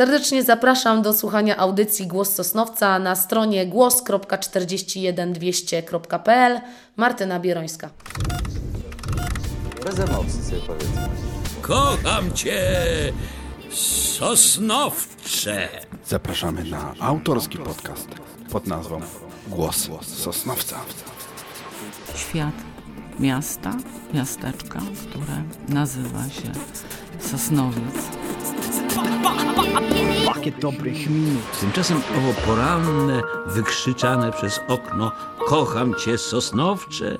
Serdecznie zapraszam do słuchania audycji Głos Sosnowca na stronie głos.41200.pl. Martyna Bierońska. Bez emocji sobie powiedzmy. Kocham cię, Sosnowcze. Zapraszamy na autorski podcast pod nazwą Głos Sosnowca. świat miasta, miasteczka, które nazywa się Sosnowiec. Pakiet dobrych minut. Tymczasem owo poranne, wykrzyczane przez okno Kocham cię, Sosnowcze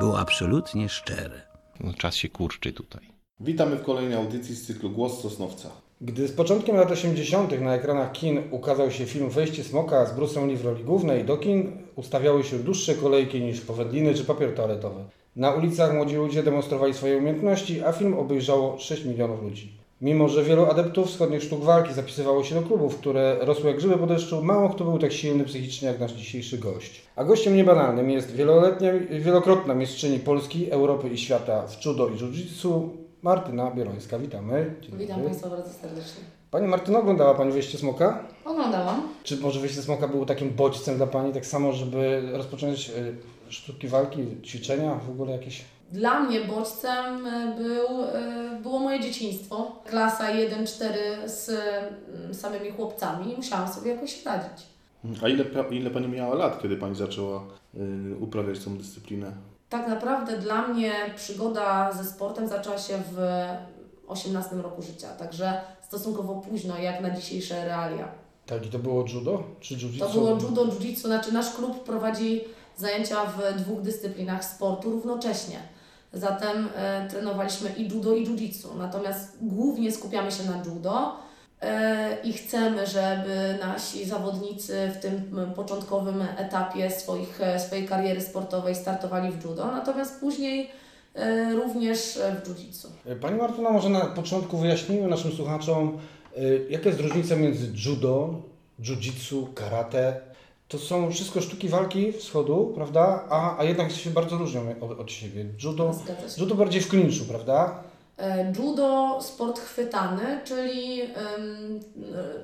było absolutnie szczere. No, czas się kurczy tutaj. Witamy w kolejnej audycji z cyklu Głos Sosnowca. Gdy z początkiem lat 80. na ekranach kin ukazał się film Wejście Smoka z Bruce'em Lee w roli głównej, do kin ustawiały się dłuższe kolejki niż powędliny czy papier toaletowy. Na ulicach młodzi ludzie demonstrowali swoje umiejętności, a film obejrzało 6 milionów ludzi. Mimo, że wielu adeptów wschodnich sztuk walki zapisywało się do klubów, które rosły jak grzyby po deszczu, mało kto był tak silny psychicznie jak nasz dzisiejszy gość. A gościem niebanalnym jest wieloletnia, wielokrotna mistrzyni Polski, Europy i świata w judo i jiu-jitsu Martyna Bierońska. Witamy. Dzień Witam dobry. Państwa bardzo serdecznie. Pani Martyno, oglądała Pani Wejście Smoka? Oglądałam. Czy może Wejście Smoka było takim bodźcem dla Pani, tak samo, żeby rozpocząć y, sztuki walki, ćwiczenia, w ogóle jakieś? Dla mnie bodźcem e, był, e, było moje dzieciństwo. Klasa 1-4 z mm, samymi chłopcami i musiałam sobie jakoś radzić. A ile, ile Pani miała lat, kiedy Pani zaczęła y, uprawiać tą dyscyplinę? Tak naprawdę dla mnie przygoda ze sportem zaczęła się w 18 roku życia, także stosunkowo późno jak na dzisiejsze realia. Tak, i to było judo czy jiu-jitsu? To było judo, jiu-jitsu, znaczy nasz klub prowadzi zajęcia w dwóch dyscyplinach sportu równocześnie. Zatem e, trenowaliśmy i judo i jiu-jitsu, natomiast głównie skupiamy się na judo e, i chcemy, żeby nasi zawodnicy w tym początkowym etapie swoich, e, swojej kariery sportowej startowali w judo, natomiast później e, również e, w jiu-jitsu. Pani Martyna, może na początku wyjaśnijmy naszym słuchaczom, y, jaka jest różnica między judo, jiu-jitsu, karate. To są wszystko sztuki walki wschodu, prawda? A, a jednak się bardzo różnią od, od siebie. Judo, judo bardziej w klinczu, prawda? E, Judo, sport chwytany, czyli e,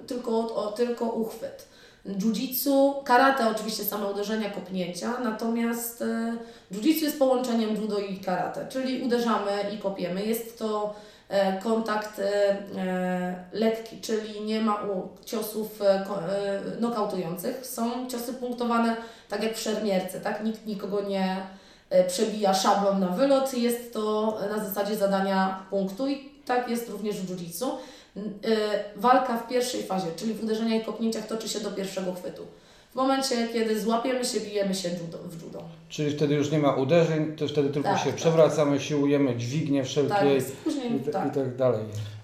tylko, o, tylko uchwyt. Jiu-jitsu, karate oczywiście same uderzenia, kopnięcia, natomiast e, jiu-jitsu jest połączeniem judo i karate, czyli uderzamy i kopiemy. Jest to kontakt e, e, lekki, czyli nie ma u, ciosów e, e, nokautujących. Są ciosy punktowane tak jak w szermierce, tak? Nikt nikogo nie e, przebija szablon na wylot. Jest to na zasadzie zadania punktu i tak jest również w e, Walka w pierwszej fazie, czyli w uderzeniach i kopnięciach toczy się do pierwszego chwytu. W momencie, kiedy złapiemy się, bijemy się judo, w judo. Czyli wtedy już nie ma uderzeń, to wtedy tylko Tak, się tak. przewracamy, siłujemy, dźwignie wszelkie Tak, później, i, tak. i tak dalej.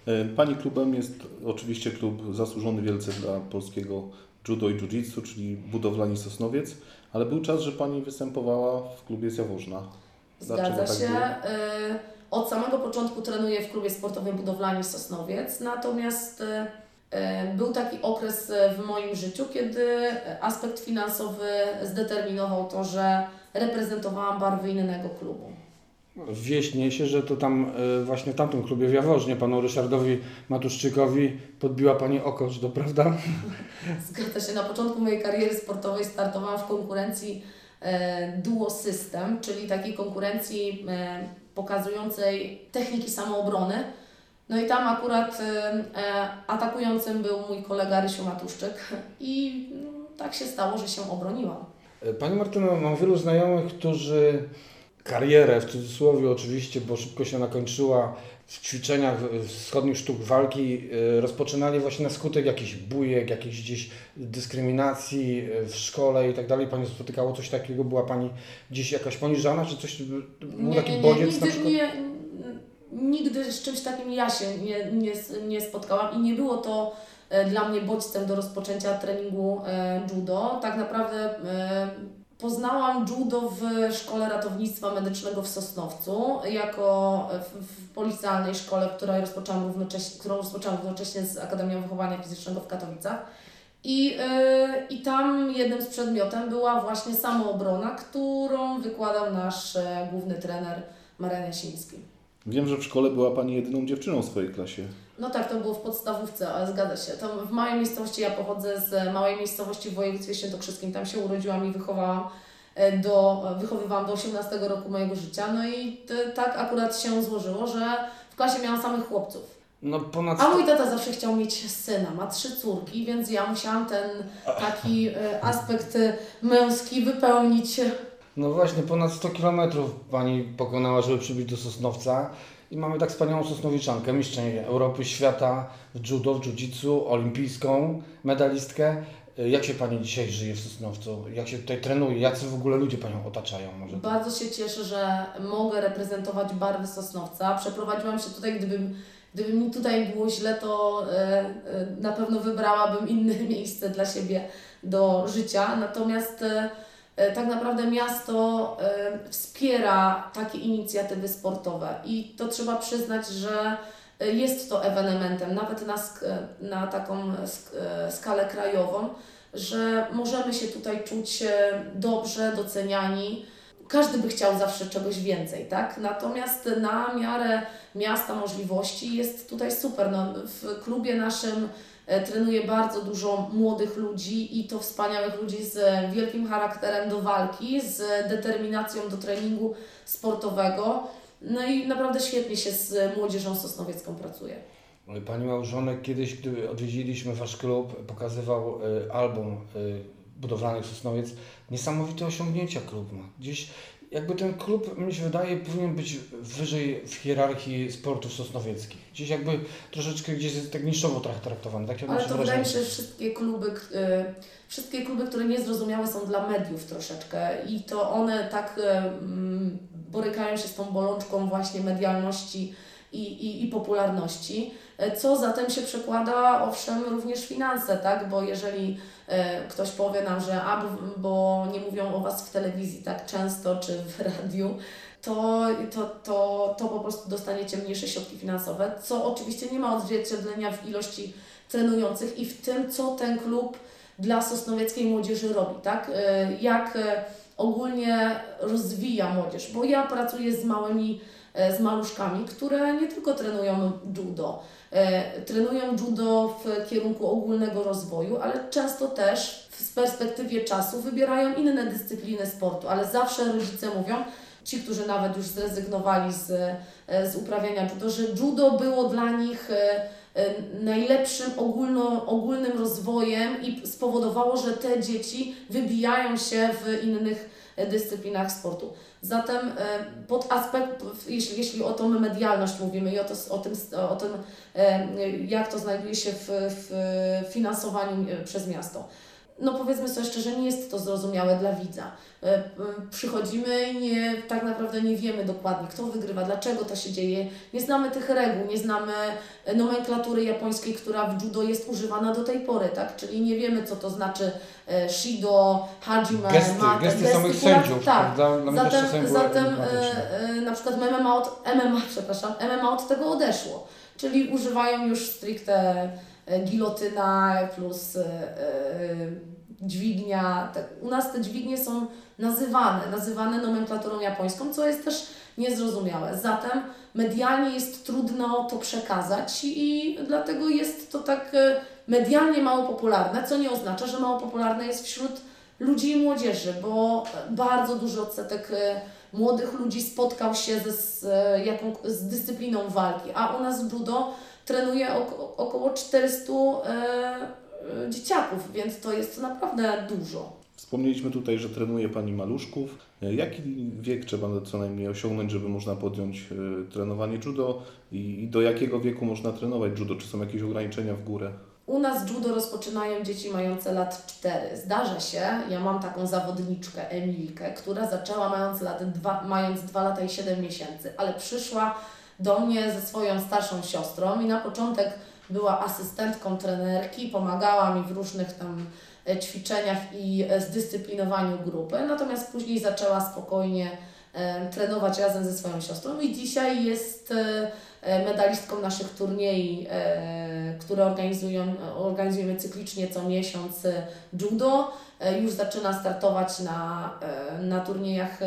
E, Pani klubem jest oczywiście klub zasłużony wielce dla polskiego judo i jiu-jitsu, czyli budowlani Sosnowiec, ale był czas, że Pani występowała w klubie z Jaworzna. Dlaczego Zgadza tak się. było? Y, Od samego początku trenuję w klubie sportowym Budowlani Sosnowiec, natomiast y, był taki okres y, w moim życiu, kiedy aspekt finansowy zdeterminował to, że reprezentowałam barwy innego klubu. Wieść niesie, że to tam y, właśnie w tamtym klubie w Jaworznie panu Ryszardowi Matuszczykowi podbiła Pani oko, czy to prawda? Zgadza się. Na początku mojej kariery sportowej startowałam w konkurencji e, Duo System, czyli takiej konkurencji e, pokazującej techniki samoobrony. No i tam akurat e, e, atakującym był mój kolega Rysiu Matuszczyk i no, tak się stało, że się obroniłam. Pani Martyno, mam wielu znajomych, którzy karierę, w cudzysłowie oczywiście, bo szybko się nakończyła, w ćwiczeniach wschodnich sztuk walki y, rozpoczynali właśnie na skutek jakichś bujek, jakiejś gdzieś dyskryminacji y, w szkole i tak dalej. Pani spotykało coś takiego? Była Pani gdzieś jakaś poniżana, czy coś, był taki bodziec na nigdy, przykład? nie, nigdy z czymś takim ja się nie, nie, nie spotkałam i nie było to e, dla mnie bodźcem do rozpoczęcia treningu e, judo. Tak naprawdę e, poznałam judo w Szkole Ratownictwa Medycznego w Sosnowcu, jako w, policjalnej szkole, której rozpoczęłam równocześnie, którą rozpoczęłam równocześnie z Akademią Wychowania Fizycznego w Katowicach. I, I tam jednym z przedmiotem była właśnie samoobrona, którą wykładał nasz główny trener Marian Jasiński. Wiem, że w szkole była Pani jedyną dziewczyną w swojej klasie. No tak, to było w podstawówce, ale zgadza się. To w małej miejscowości, ja pochodzę z małej miejscowości w województwie świętokrzyskim, tam się urodziłam i wychowałam e, do, wychowywałam do 18 roku mojego życia. No i t- tak akurat się złożyło, że w klasie miałam samych chłopców. No ponad A mój tata zawsze chciał mieć syna, ma trzy córki, więc ja musiałam ten taki e, aspekt e, męski wypełnić. No właśnie, ponad 100 kilometrów Pani pokonała, żeby przybyć do Sosnowca. I mamy tak wspaniałą Sosnowiczankę, mistrzynię Europy, świata w judo, w jiu-jitsu, olimpijską, medalistkę. Jak się Pani dzisiaj żyje w Sosnowcu? Jak się tutaj trenuje? Jacy w ogóle ludzie Panią otaczają? Może Bardzo się cieszę, że mogę reprezentować barwy Sosnowca. Przeprowadziłam się tutaj, gdybym, gdyby mi tutaj było źle, to e, e, na pewno wybrałabym inne miejsce dla siebie do życia. Natomiast e, tak naprawdę miasto e, wspiera takie inicjatywy sportowe i to trzeba przyznać, że e, jest to ewenementem, nawet na, e, na taką sk- e, skalę krajową, że możemy się tutaj czuć e, dobrze, doceniani. Każdy by chciał zawsze czegoś więcej, tak? Natomiast na miarę miasta możliwości jest tutaj super. No, w klubie naszym e, trenuje bardzo dużo młodych ludzi i to wspaniałych ludzi z wielkim charakterem do walki, z determinacją do treningu sportowego. No i naprawdę świetnie się z młodzieżą sosnowiecką pracuje. Pani małżonek kiedyś, gdy odwiedziliśmy Wasz klub, pokazywał y, album y, budowlanych Sosnowiec. Niesamowite osiągnięcia klub ma. Gdzieś jakby ten klub, mi się wydaje, powinien być wyżej w hierarchii sportów sosnowieckich. Gdzieś jakby troszeczkę gdzieś jest tak niszowo tra- traktowany. Tak Ale to wydaje mi się, że wszystkie kluby, y, wszystkie kluby, które niezrozumiałe są dla mediów troszeczkę i to one tak mm, borykają się z tą bolączką właśnie medialności i, i, i popularności, e, co zatem się przekłada owszem również finanse, tak? Bo jeżeli e, ktoś powie nam, że a, bo, nie mówią o Was w telewizji tak często czy w radiu, to, to, to, to po prostu dostaniecie mniejsze środki finansowe, co oczywiście nie ma odzwierciedlenia w ilości trenujących i w tym, co ten klub dla sosnowieckiej młodzieży robi, tak? E, Jak ogólnie rozwija młodzież, bo ja pracuję z małymi, z maluszkami, które nie tylko trenują judo, e, trenują judo w kierunku ogólnego rozwoju, ale często też w perspektywie czasu wybierają inne dyscypliny sportu, ale zawsze rodzice mówią, ci, którzy nawet już zrezygnowali z, e, z uprawiania judo, że judo było dla nich e, e, najlepszym ogólno, ogólnym rozwojem i spowodowało, że te dzieci wybijają się w innych e, dyscyplinach sportu. Zatem e, pod aspekt, jeśli, jeśli o tą medialność mówimy i o, to, o tym, o tym e, jak to znajduje się w, w finansowaniu e, przez miasto. No powiedzmy sobie szczerze, nie jest to zrozumiałe dla widza. E, Przychodzimy i nie, tak naprawdę nie wiemy dokładnie, kto wygrywa, dlaczego to się dzieje. Nie znamy tych reguł, nie znamy e, nomenklatury japońskiej, która w judo jest używana do tej pory, tak? Czyli nie wiemy, co to znaczy e, shido, hajime, Gesty, mate, gesty samych która- sędziów, Tak? Dla zatem, zatem e, na przykład MMA od, MMA, przepraszam, MMA od tego odeszło. Czyli używają już stricte gilotyna plus e, e, dźwignia. Te, u nas te dźwignie są nazywane, nazywane nomenklaturą japońską, co jest też niezrozumiałe. Zatem medialnie jest trudno to przekazać i dlatego jest to tak e, medialnie mało popularne, co nie oznacza, że mało popularne jest wśród ludzi i młodzieży, bo bardzo duży odsetek e, młodych ludzi spotkał się ze, z, e, jaką, z dyscypliną walki, a u nas w judo trenuje oko, około 400 e, e, dzieciaków, więc to jest naprawdę dużo. Wspomnieliśmy tutaj, że trenuje Pani maluszków. E, Jaki wiek trzeba co najmniej osiągnąć, żeby można podjąć e, trenowanie judo i do jakiego wieku można trenować judo? Czy są jakieś ograniczenia w górę? U nas judo rozpoczynają dzieci mające lat 4. Zdarza się, ja mam taką zawodniczkę Emilkę, która zaczęła mając, lat dwa, mając 2 lata i 7 miesięcy, ale przyszła do mnie ze swoją starszą siostrą i na początek była asystentką trenerki, pomagała mi w różnych tam e, ćwiczeniach i e, zdyscyplinowaniu grupy, natomiast później zaczęła spokojnie e, trenować razem ze swoją siostrą i dzisiaj jest medalistką naszych turniej, które organizują, organizujemy cyklicznie co miesiąc judo. Już zaczyna startować na, na turniejach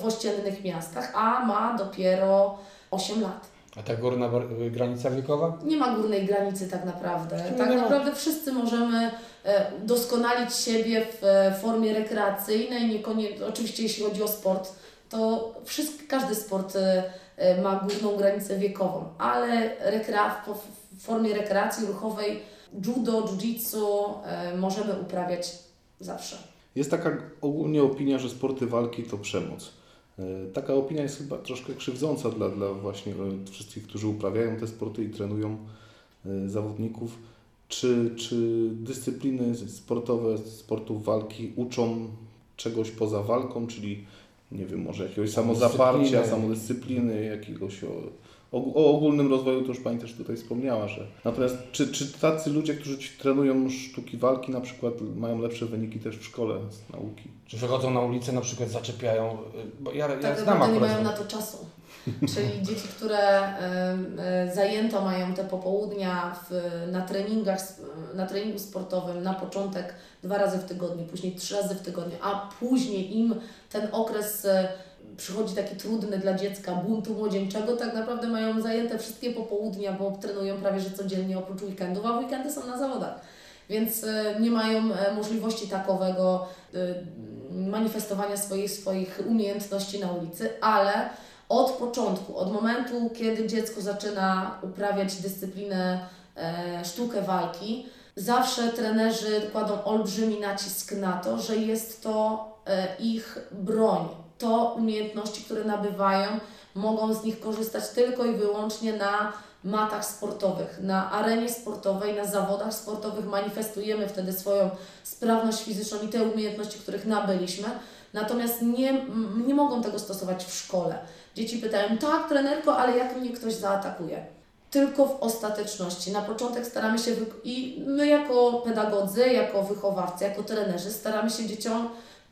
w ościennych miastach, a ma dopiero 8 lat. A ta górna bar- granica wiekowa? Nie ma górnej granicy tak naprawdę. Czyli Tak nie ma- naprawdę wszyscy możemy e, doskonalić siebie w e, formie rekreacyjnej, niekoniecznie, oczywiście jeśli chodzi o sport, to wszystko, każdy sport e, ma górną granicę wiekową, ale rekrea, w, formie rekreacji ruchowej judo, jiu-jitsu możemy uprawiać zawsze. Jest taka ogólnie opinia, że sporty walki to przemoc. E, Taka opinia jest chyba troszkę krzywdząca dla, dla właśnie e, wszystkich, którzy uprawiają te sporty i trenują e, zawodników. Czy, czy dyscypliny sportowe sportów walki uczą czegoś poza walką, czyli nie wiem, może jakiegoś samozaparcia, Dyscypliny. samodyscypliny, jakiegoś o, ogólnym rozwoju, to już Pani też tutaj wspomniała, że natomiast czy, czy tacy ludzie, którzy trenują sztuki walki na przykład mają lepsze wyniki też w szkole z nauki? Czy wychodzą na ulicę, na przykład zaczepiają? y, Bo ja, ja Tak znam naprawdę nie mają na to czasu. Czyli dzieci, które em, e, zajęto mają te popołudnia w, na treningach, na treningu sportowym na początek dwa razy w tygodniu, później trzy razy w tygodniu, a później im ten okres przychodzi taki trudny dla dziecka buntu młodzieńczego, tak naprawdę mają zajęte wszystkie popołudnia, bo trenują prawie że codziennie oprócz weekendów, a weekendy są na zawodach. Więc e, nie mają e, możliwości takowego e, manifestowania swoich, swoich umiejętności na ulicy, ale od początku, od momentu, kiedy dziecko zaczyna uprawiać dyscyplinę, sztukę walki, zawsze trenerzy kładą olbrzymi nacisk na to, że jest to ich broń. To umiejętności, które nabywają, mogą z nich korzystać tylko i wyłącznie na matach sportowych, na arenie sportowej, na zawodach sportowych manifestujemy wtedy swoją sprawność fizyczną i te umiejętności, których nabyliśmy. Natomiast nie, nie mogą tego stosować w szkole. Dzieci pytają, tak, trenerko, ale jak mnie ktoś zaatakuje? Tylko w ostateczności. Na początek staramy się, i my jako pedagodzy, jako wychowawcy, jako trenerzy, staramy się dzieciom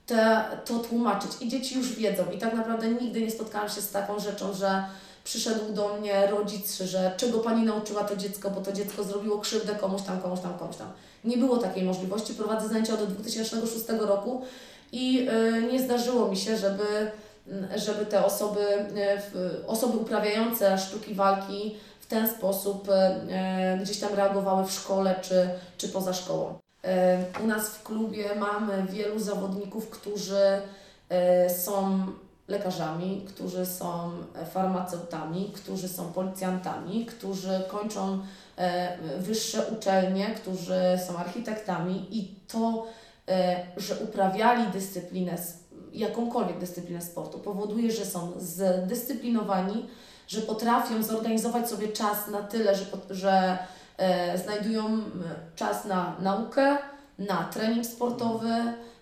te, to tłumaczyć. I dzieci już wiedzą. I tak naprawdę nigdy nie spotkałam się z taką rzeczą, że przyszedł do mnie rodzic, że czego pani nauczyła to dziecko, bo to dziecko zrobiło krzywdę komuś tam, komuś tam, komuś tam. Nie było takiej możliwości. Prowadzę zajęcia od 2006 roku i y, nie zdarzyło mi się, żeby, y, żeby te osoby, y, osoby uprawiające sztuki walki w ten sposób y, gdzieś tam reagowały w szkole czy, czy poza szkołą. U nas w klubie mamy wielu zawodników, którzy y, są lekarzami, którzy są farmaceutami, którzy są policjantami, którzy kończą e, wyższe uczelnie, którzy są architektami i to, e, że uprawiali dyscyplinę, jakąkolwiek dyscyplinę sportu, powoduje, że są zdyscyplinowani, że potrafią zorganizować sobie czas na tyle, że, że e, znajdują m, czas na naukę, na trening sportowy,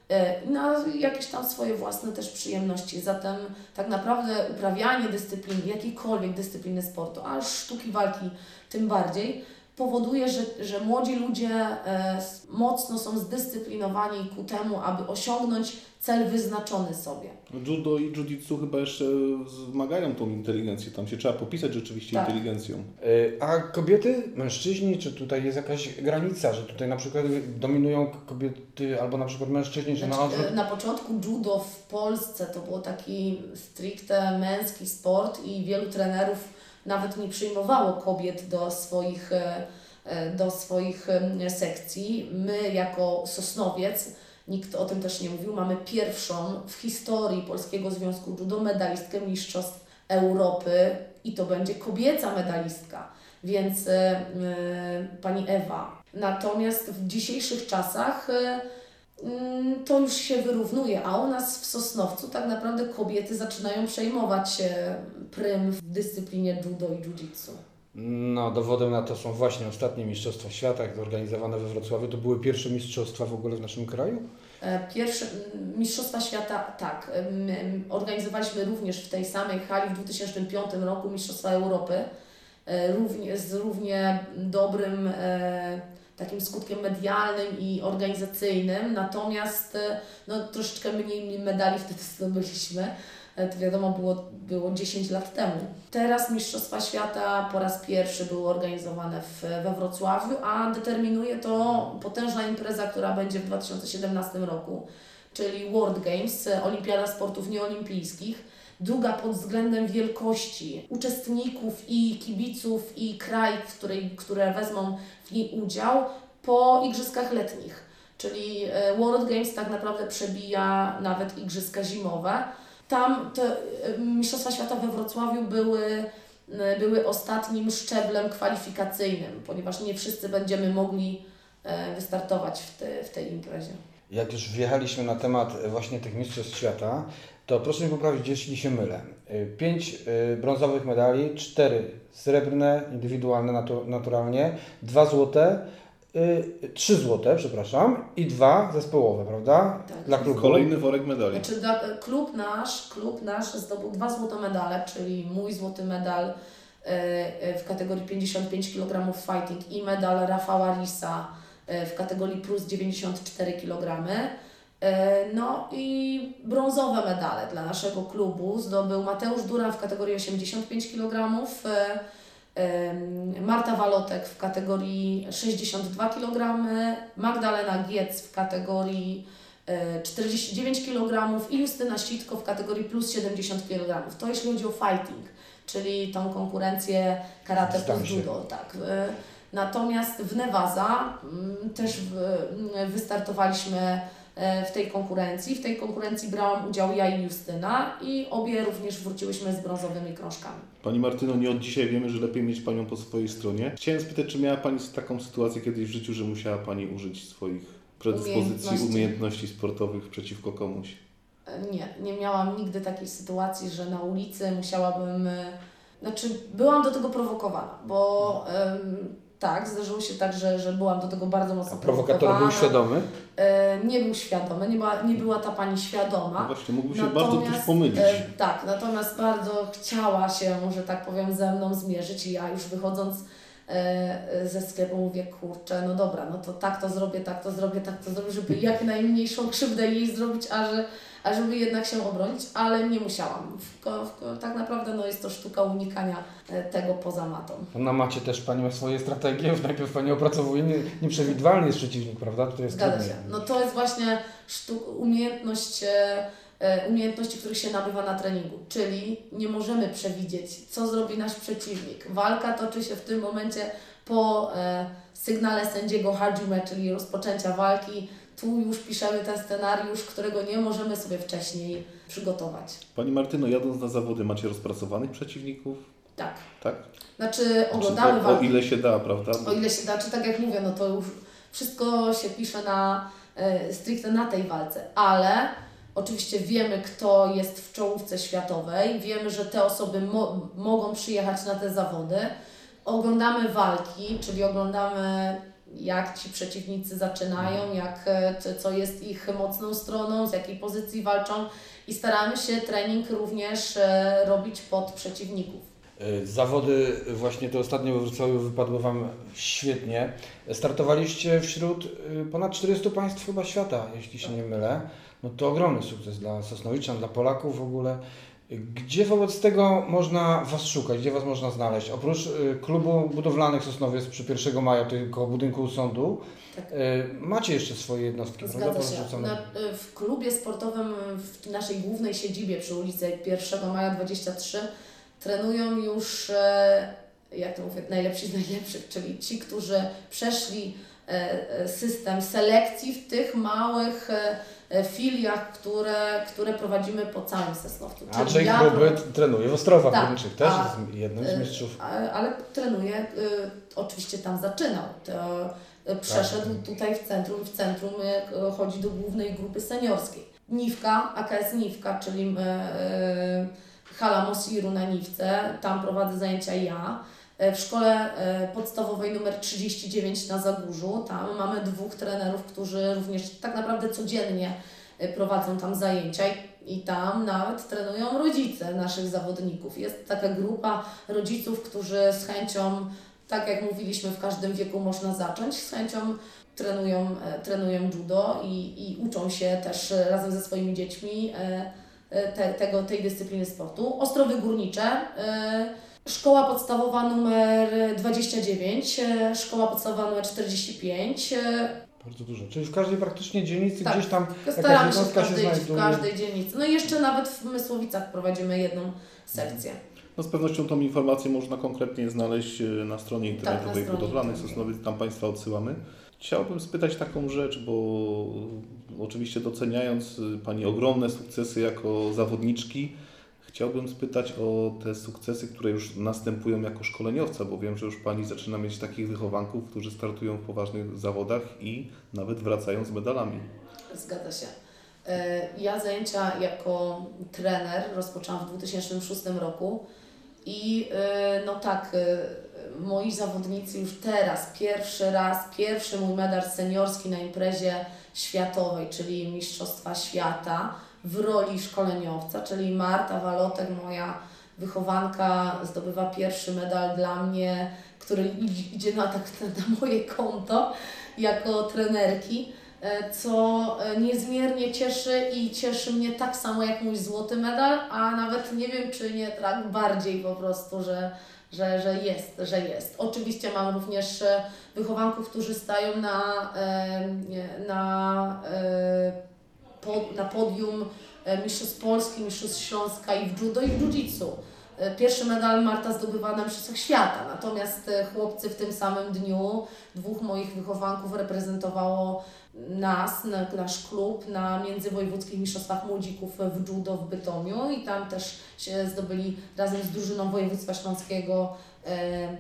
e, na jakieś tam swoje własne też przyjemności. Zatem tak naprawdę uprawianie dyscypliny, jakiejkolwiek dyscypliny sportu, a sztuki walki tym bardziej, powoduje, że, że młodzi ludzie e, mocno są zdyscyplinowani ku temu, aby osiągnąć cel wyznaczony sobie. Judo i jiu-jitsu chyba jeszcze wzmagają tą inteligencję. Tam się trzeba popisać rzeczywiście Tak. inteligencją. Y, A kobiety, mężczyźni, czy tutaj jest jakaś granica, że tutaj na przykład dominują kobiety albo na przykład mężczyźni, że na Znaczy, odwrót? e, na początku judo w Polsce to był taki stricte męski sport i wielu trenerów nawet nie przyjmowało kobiet do swoich, e, e, do swoich em, sekcji. My jako Sosnowiec, nikt o tym też nie mówił, mamy pierwszą w historii Polskiego Związku Judo medalistkę Mistrzostw Europy i to będzie kobieca medalistka, więc e, e, pani Ewa. Natomiast w dzisiejszych czasach e, Mm, to już się wyrównuje, a u nas w Sosnowcu tak naprawdę kobiety zaczynają przejmować e, prym w dyscyplinie judo i jiu-jitsu. No, dowodem na to są właśnie ostatnie Mistrzostwa Świata, zorganizowane we Wrocławiu. To były pierwsze mistrzostwa w ogóle w naszym kraju? E, Pierwsze mm, Mistrzostwa Świata, tak, organizowaliśmy również w tej samej hali w 2005 roku Mistrzostwa Europy, e, równie, z równie dobrym e, takim skutkiem medialnym i organizacyjnym, natomiast e, no, troszeczkę mniej medali wtedy zdobyliśmy. E, To wiadomo było, było 10 lat temu. Teraz Mistrzostwa Świata po raz pierwszy były organizowane w, we Wrocławiu, a determinuje to potężna impreza, która będzie w 2017 roku, czyli World Games, e, Olimpiada Sportów Nieolimpijskich. Druga pod względem wielkości uczestników i kibiców i kraj, w której, które wezmą w niej udział po Igrzyskach Letnich. Czyli e, World Games tak naprawdę przebija nawet Igrzyska Zimowe. Tam te e, Mistrzostwa Świata we Wrocławiu były, e, były ostatnim szczeblem kwalifikacyjnym, ponieważ nie wszyscy będziemy mogli wystartować w, te, w tej imprezie. Jak już wjechaliśmy na temat właśnie tych mistrzostw świata, to proszę mi poprawić, jeśli się mylę. E, Pięć e, brązowych medali, cztery srebrne, indywidualne natu- naturalnie, dwa złote, e, trzy złote, przepraszam, i dwa zespołowe, prawda? Tak. Dla klubu. Kolejny worek medali. Znaczy dla, klub nasz, klub nasz zdobył dwa złote medale, czyli mój złoty medal w kategorii 55 kg fighting i medal Rafała Risa w kategorii plus 94 kg. E, No i brązowe medale dla naszego klubu zdobył Mateusz Dura w kategorii 85 kg, e, Marta Walotek w kategorii 62 kg, Magdalena Giec w kategorii e, 49 kg i Justyna Sitko w kategorii plus 70 kg. To jeśli chodzi o fighting, czyli tą konkurencję karate plus judo. Tak. E, Natomiast w Nevaza mm, też mm, wystartowaliśmy e, w tej konkurencji. W tej konkurencji brałam udział ja i Justyna i obie również wróciłyśmy z brązowymi krążkami. Pani Martyno, nie od dzisiaj wiemy, że lepiej mieć Panią po swojej stronie. Chciałem spytać, czy miała Pani taką sytuację kiedyś w życiu, że musiała Pani użyć swoich predyspozycji, Umiejętności. umiejętności sportowych przeciwko komuś? E, Nie, nie miałam nigdy takiej sytuacji, że na ulicy musiałabym. e, Znaczy, byłam do tego prowokowana, bo em, tak, zdarzyło się tak, że, że byłam do tego bardzo mocno A prowokator był świadomy? E, nie był świadomy, nie była, nie była ta pani No świadoma. właśnie, mógłby się bardzo też Natomiast, pomylić. e, tak, natomiast bardzo chciała się, że tak powiem, ze mną zmierzyć i ja już wychodząc e, ze sklepu mówię, kurczę, no dobra, no to tak to zrobię, tak to zrobię, tak to zrobię, żeby jak najmniejszą krzywdę jej zrobić, a, że, żeby jednak się obronić, ale nie musiałam. Tak naprawdę no, jest to sztuka unikania e, tego poza matą. Na macie też Pani ma swoje strategie, najpierw Pani opracowuje, nie, nieprzewidywalny jest przeciwnik, prawda? To jest Zgadza trudniej. się. No to jest właśnie sztu- umiejętność, e, e, umiejętności, których się nabywa na treningu. Czyli nie możemy przewidzieć, co zrobi nasz przeciwnik. Walka toczy się w tym momencie po sygnale sędziego Hajime, czyli rozpoczęcia walki. Tu już piszemy ten scenariusz, którego nie możemy sobie wcześniej przygotować. Pani Martyno, jadąc na zawody, macie rozpracowanych przeciwników? Tak. Tak? Znaczy oglądamy Znaczy, o, walki. o ile się da, prawda? O ile się da, czy tak jak mówię, no to już wszystko się pisze na, e, stricte na tej walce, ale oczywiście wiemy, kto jest w czołówce światowej, wiemy, że te osoby mo- mogą przyjechać na te zawody, oglądamy walki, czyli oglądamy jak ci przeciwnicy zaczynają, jak, e, co- jest ich mocną stroną, z jakiej pozycji walczą i staramy się trening również e, robić pod przeciwników. Y, Zawody właśnie te ostatnie we Wrocławiu wypadły Wam świetnie. Startowaliście wśród ponad 400 państw chyba świata, jeśli się nie mylę. No to ogromny sukces dla Sosnowiczan, dla Polaków w ogóle. Gdzie wobec tego można Was szukać, gdzie Was można znaleźć? Oprócz y, klubu budowlanych Sosnowiec przy 1 maja, koło budynku sądu, Tak. y, macie jeszcze swoje jednostki, prawda? Zgadza się. porozrzucone? Na, w klubie sportowym w naszej głównej siedzibie przy ulicy 1 Maja 23 trenują już, jak to mówię, najlepsi z najlepszych, czyli ci, którzy przeszli e, e, system selekcji w tych małych e, filiach, które, które prowadzimy po całym Sosnowcu. Czyli Andrzej ja Gruby trenuje w Ostrowach Tak, Górniczych, też a, jest jednym z mistrzów. a- ale trenuje, y, oczywiście tam zaczynał. To, y, przeszedł Tak. tutaj w centrum, w centrum y, chodzi do głównej grupy seniorskiej. Niwka, AKS Niwka, czyli y, y, hala Mosiru na Niwce, tam prowadzę zajęcia ja. Y, W szkole y, podstawowej numer 39 na Zagórzu, tam mamy dwóch trenerów, którzy również tak naprawdę codziennie y, prowadzą tam zajęcia i, tam nawet trenują rodzice naszych zawodników. Jest taka grupa rodziców, którzy z chęcią, tak jak mówiliśmy, w każdym wieku można zacząć, z chęcią trenują, e, trenują judo i, i uczą się też e, razem ze swoimi dziećmi e, e, te, tego, tej dyscypliny sportu. Ostrowy Górnicze, e, szkoła podstawowa numer 29, e, szkoła podstawowa numer 45, e, Bardzo dużo. Czyli w każdej praktycznie dzielnicy Tak. gdzieś tam Staramy się w jednostka się każdej, w znajduje. każdej dzielnicy. No i jeszcze nawet w Mysłowicach prowadzimy jedną sekcję. No z pewnością tą informację można konkretnie znaleźć e, na stronie internetowej Tak, stronie budowlanej. Sosnowiec, tam Państwa odsyłamy. Chciałbym spytać taką rzecz, bo oczywiście doceniając Pani ogromne sukcesy jako zawodniczki, chciałbym spytać o te sukcesy, które już następują jako szkoleniowca, bo wiem, że już Pani zaczyna mieć takich wychowanków, którzy startują w poważnych zawodach i nawet wracają z medalami. Zgadza się. E, Ja zajęcia jako trener rozpoczęłam w 2006 roku i e, no tak, e, moi zawodnicy już teraz, pierwszy raz, pierwszy mój medal seniorski na imprezie światowej, czyli Mistrzostwa Świata w roli szkoleniowca, czyli Marta Walotek, moja wychowanka, zdobywa pierwszy medal dla mnie, który idzie na, tak, na moje konto jako trenerki e, co e, niezmiernie cieszy i cieszy mnie tak samo jak mój złoty medal, a nawet nie wiem, czy nie tak bardziej po prostu, że, że, że jest, że jest. Oczywiście mam również e, wychowanków, którzy stają na, na, na podium e, Mistrzostw Polski, Mistrzostw Śląska i w judo i w jiu-jitsu. E, Pierwszy medal Marta zdobywa na Mistrzostwach Świata, natomiast e, chłopcy w tym samym dniu, dwóch moich wychowanków reprezentowało nas, na, nasz klub na międzywojewódzkich mistrzostwach młodzików w judo w Bytomiu i tam też się zdobyli razem z drużyną województwa śląskiego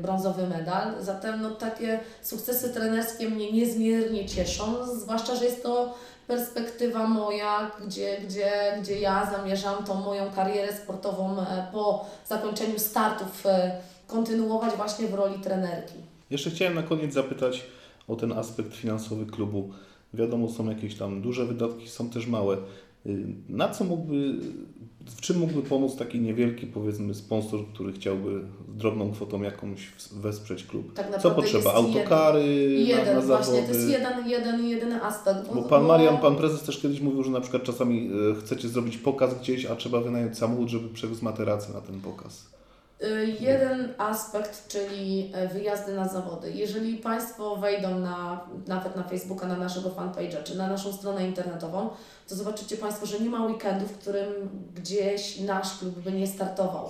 brązowy medal. Zatem no, takie sukcesy trenerskie mnie niezmiernie cieszą, zwłaszcza, że jest to perspektywa moja, gdzie, gdzie, gdzie ja zamierzam tą moją karierę sportową e, po zakończeniu startów e, kontynuować właśnie w roli trenerki. Jeszcze chciałem na koniec zapytać o ten aspekt finansowy klubu. Wiadomo, są jakieś tam duże wydatki, są też małe. Y, Na co mógłby, w czym mógłby pomóc taki niewielki, powiedzmy, sponsor, który chciałby drobną kwotą jakąś wesprzeć klub? Tak Co potrzeba? Autokary Jeden, na, na właśnie, zawody? to jest jeden, jeden, jedyny aspekt. Bo pan Marian, pan prezes też kiedyś mówił, że na przykład czasami e, chcecie zrobić pokaz gdzieś, a trzeba wynająć samochód, żeby przewiózł materacy na ten pokaz. Y, Jeden aspekt, czyli e, wyjazdy na zawody. Jeżeli Państwo wejdą na, nawet na Facebooka, na naszego fanpage'a, czy na naszą stronę internetową, to zobaczycie Państwo, że nie ma weekendu, w którym gdzieś nasz klub by nie startował.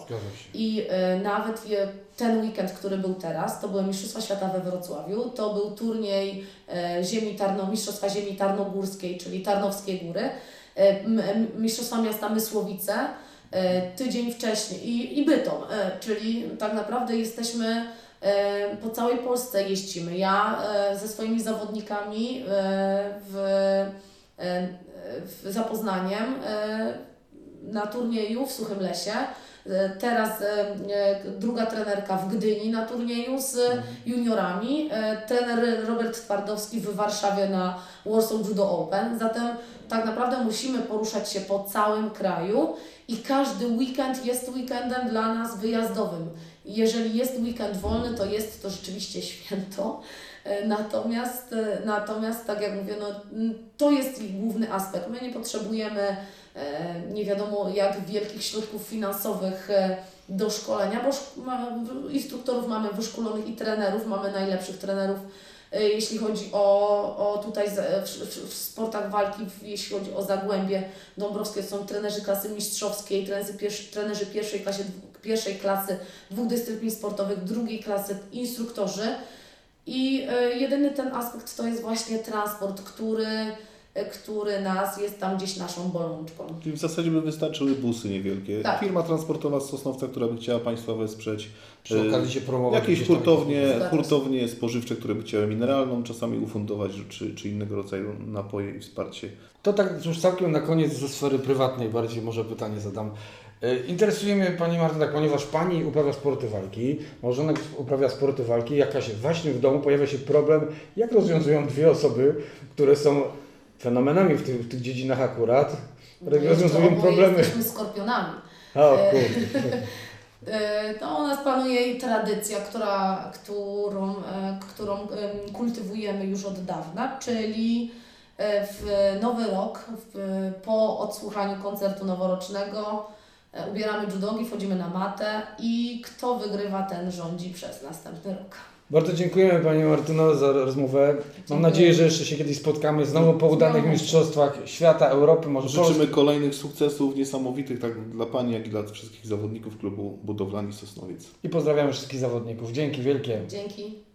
I e, nawet je, ten weekend, który był teraz, to były Mistrzostwa Świata we Wrocławiu, to był turniej e, ziemi Tarno, Mistrzostwa Ziemi Tarnogórskiej, czyli Tarnowskie Góry, m, Mistrzostwa Miasta Mysłowice, tydzień wcześniej i, i Bytom, e, czyli tak naprawdę jesteśmy e, po całej Polsce jeździmy. Ja e, ze swoimi zawodnikami e, w, e, w Zapoznaniem e, na turnieju w Suchym Lesie. E, Teraz e, e, druga trenerka w Gdyni na turnieju z juniorami. E, Trener Robert Twardowski w Warszawie na Warsaw Judo Open. Zatem tak naprawdę musimy poruszać się po całym kraju i każdy weekend jest weekendem dla nas wyjazdowym. Jeżeli jest weekend wolny, to jest to rzeczywiście święto. E, Natomiast, e, natomiast tak jak mówię, no, to jest ich główny aspekt. My nie potrzebujemy e, nie wiadomo jak wielkich środków finansowych do szkolenia, bo instruktorów mamy wyszkolonych i trenerów, mamy najlepszych trenerów, jeśli chodzi o, o tutaj w, w, sportach walki, jeśli chodzi o Zagłębie Dąbrowskie, są trenerzy klasy mistrzowskiej, trenerzy, pier, trenerzy pierwszej, klasie, pierwszej klasy dwóch dyscyplin sportowych, drugiej klasy instruktorzy. I e, jedyny ten aspekt to jest właśnie transport, który, e, który nas jest tam gdzieś naszą bolączką. Czyli w zasadzie by wystarczyły busy niewielkie. Tak. Firma transportowa z Sosnowca, która by chciała Państwa wesprzeć. Przy E, okazji się promować. Jakieś tam hurtownie, hurtownie spożywcze, które by chciały mineralną czasami ufundować, czy, czy innego rodzaju napoje i wsparcie. To tak już całkiem na koniec ze sfery prywatnej bardziej może pytanie zadam. E, Interesuje mnie Pani Marta, tak, ponieważ Pani uprawia sporty walki, małżonek uprawia sporty walki, jakaś właśnie w domu pojawia się problem, jak rozwiązują dwie osoby, które są fenomenami w tych, w tych dziedzinach akurat, No oboje problemy. Jesteśmy skorpionami. O kurde. E, To u nas panuje tradycja, która, którą, e, którą em, kultywujemy już od dawna, czyli w Nowy Rok, w, po odsłuchaniu koncertu noworocznego, ubieramy judogi, wchodzimy na matę i kto wygrywa, ten rządzi przez następny rok. Bardzo dziękujemy Pani Martyno za rozmowę. Mam nadzieję, że jeszcze się kiedyś spotkamy znowu po udanych mistrzostwach świata, Europy, może Życzymy Polski. kolejnych sukcesów niesamowitych tak dla Pani, jak i dla wszystkich zawodników klubu Budowlani Sosnowiec. I pozdrawiam wszystkich zawodników. Dzięki wielkie. Dzięki.